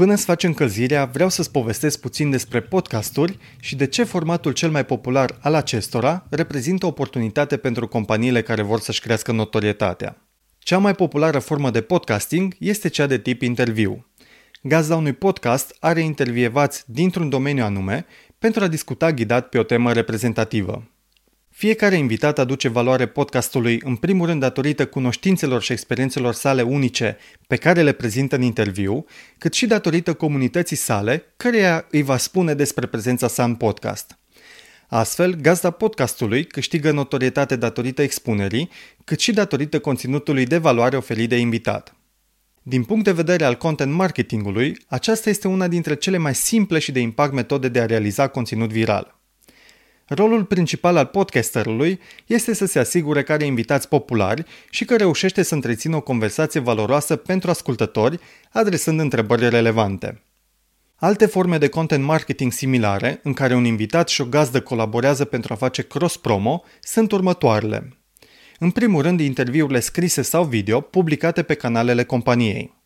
Până să faci încălzirea, vreau să-ți povestesc puțin despre podcasturi și de ce formatul cel mai popular al acestora reprezintă o oportunitate pentru companiile care vor să-și crească notorietatea. Cea mai populară formă de podcasting este cea de tip interviu. Gazda unui podcast are intervievați dintr-un domeniu anume pentru a discuta ghidat pe o temă reprezentativă. Fiecare invitat aduce valoare podcastului în primul rând datorită cunoștințelor și experiențelor sale unice pe care le prezintă în interviu, cât și datorită comunității sale, căreia îi va spune despre prezența sa în podcast. Astfel, gazda podcastului câștigă notorietate datorită expunerii, cât și datorită conținutului de valoare oferit de invitat. Din punct de vedere al content marketingului, aceasta este una dintre cele mai simple și de impact metode de a realiza conținut viral. Rolul principal al podcasterului este să se asigure că are invitați populari și că reușește să întrețină o conversație valoroasă pentru ascultători, adresând întrebări relevante. Alte forme de content marketing similare, în care un invitat și o gazdă colaborează pentru a face cross-promo, sunt următoarele. În primul rând, interviurile scrise sau video publicate pe canalele companiei.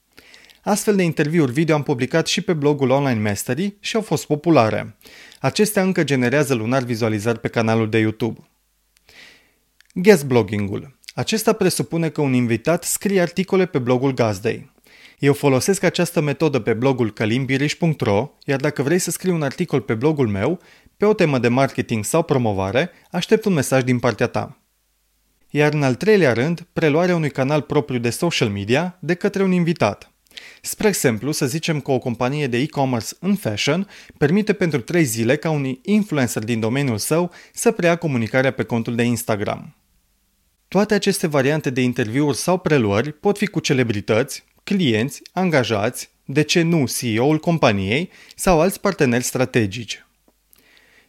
Astfel de interviuri video am publicat și pe blogul Online Mastery și au fost populare. Acestea încă generează lunar vizualizări pe canalul de YouTube. Guest blogging-ul. Acesta presupune că un invitat scrie articole pe blogul gazdei. Eu folosesc această metodă pe blogul calimbiriș.ro, iar dacă vrei să scrii un articol pe blogul meu, pe o temă de marketing sau promovare, aștept un mesaj din partea ta. Iar în al treilea rând, preluarea unui canal propriu de social media de către un invitat – Spre exemplu, să zicem că o companie de e-commerce în fashion permite pentru 3 zile ca un influencer din domeniul său să preia comunicarea pe contul de Instagram. Toate aceste variante de interviuri sau preluări pot fi cu celebrități, clienți, angajați, de ce nu CEO-ul companiei sau alți parteneri strategici.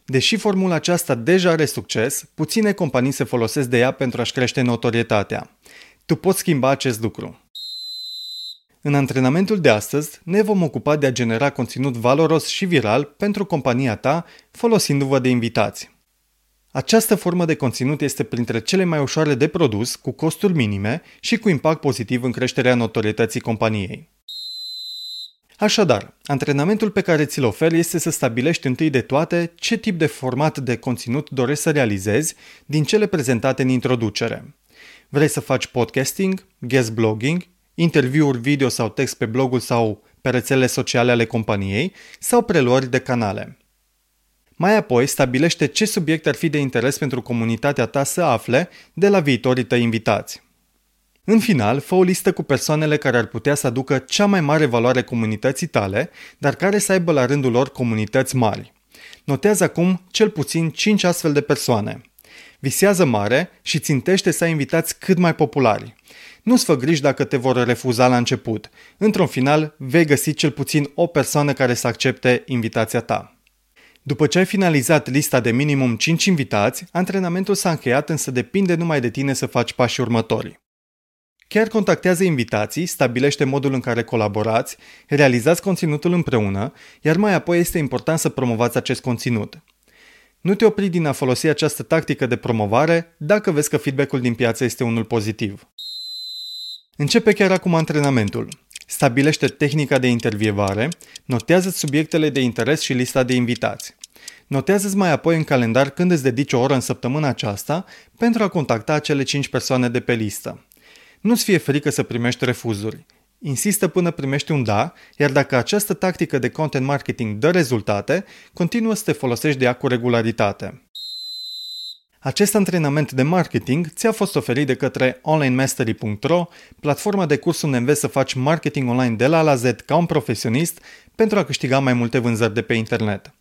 Deși formula aceasta deja are succes, puține companii se folosesc de ea pentru a-și crește notorietatea. Tu poți schimba acest lucru. În antrenamentul de astăzi ne vom ocupa de a genera conținut valoros și viral pentru compania ta folosindu-vă de invitați. Această formă de conținut este printre cele mai ușoare de produs, cu costuri minime și cu impact pozitiv în creșterea notorietății companiei. Așadar, antrenamentul pe care ți-l ofer este să stabilești întâi de toate ce tip de format de conținut dorești să realizezi din cele prezentate în introducere. Vrei să faci podcasting, guest blogging, interviuri video sau text pe blogul sau pe rețelele sociale ale companiei sau preluări de canale. Mai apoi, stabilește ce subiect ar fi de interes pentru comunitatea ta să afle de la viitorii tăi invitați. În final, fă o listă cu persoanele care ar putea să aducă cea mai mare valoare comunității tale, dar care să aibă la rândul lor comunități mari. Notează acum cel puțin 5 astfel de persoane. Visează mare și țintește să ai invitați cât mai populari. Nu-ți fă griji dacă te vor refuza la început. Într-un final, vei găsi cel puțin o persoană care să accepte invitația ta. După ce ai finalizat lista de minimum 5 invitați, antrenamentul s-a încheiat însă depinde numai de tine să faci pașii următori. Chiar contactează invitații, stabilește modul în care colaborați, realizați conținutul împreună, iar mai apoi este important să promovați acest conținut. Nu te opri din a folosi această tactică de promovare dacă vezi că feedback-ul din piață este unul pozitiv. Începe chiar acum antrenamentul. Stabilește tehnica de intervievare, notează subiectele de interes și lista de invitați. Notează-ți mai apoi în calendar când îți dedici o oră în săptămâna aceasta pentru a contacta cele 5 persoane de pe listă. Nu-ți fie frică să primești refuzuri. Insistă până primești un da, iar dacă această tactică de content marketing dă rezultate, continuă să te folosești de ea cu regularitate. Acest antrenament de marketing ți-a fost oferit de către onlinemastery.ro, platforma de curs unde înveți să faci marketing online de la A la Z ca un profesionist pentru a câștiga mai multe vânzări de pe internet.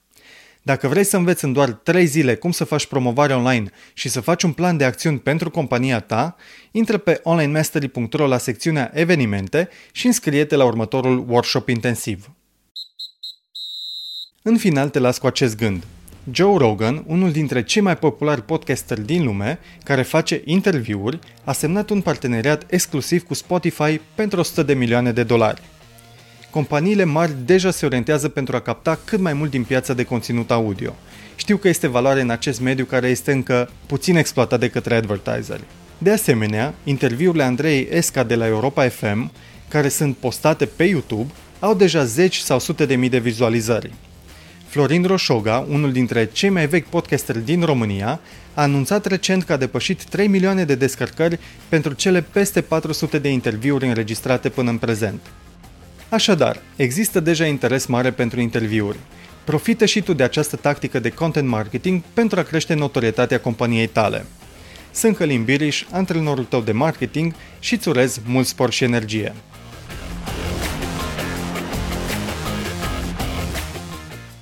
Dacă vrei să înveți în doar 3 zile cum să faci promovare online și să faci un plan de acțiuni pentru compania ta, intră pe onlinemastery.ro la secțiunea evenimente și înscrie-te la următorul workshop intensiv. În final te las cu acest gând – Joe Rogan, unul dintre cei mai populari podcasteri din lume, care face interviuri, a semnat un parteneriat exclusiv cu Spotify pentru 100 de milioane de dolari. Companiile mari deja se orientează pentru a capta cât mai mult din piața de conținut audio. Știu că este valoare în acest mediu care este încă puțin exploatat de către advertiseri. De asemenea, interviurile Andrei Esca de la Europa FM, care sunt postate pe YouTube, au deja zeci sau sute de mii de vizualizări. Florin Roșoga, unul dintre cei mai vechi podcasteri din România, a anunțat recent că a depășit 3 milioane de descărcări pentru cele peste 400 de interviuri înregistrate până în prezent. Așadar, există deja interes mare pentru interviuri. Profită și tu de această tactică de content marketing pentru a crește notorietatea companiei tale. Sunt Călim Biriș, antrenorul tău de marketing și îți urez mult spor și energie.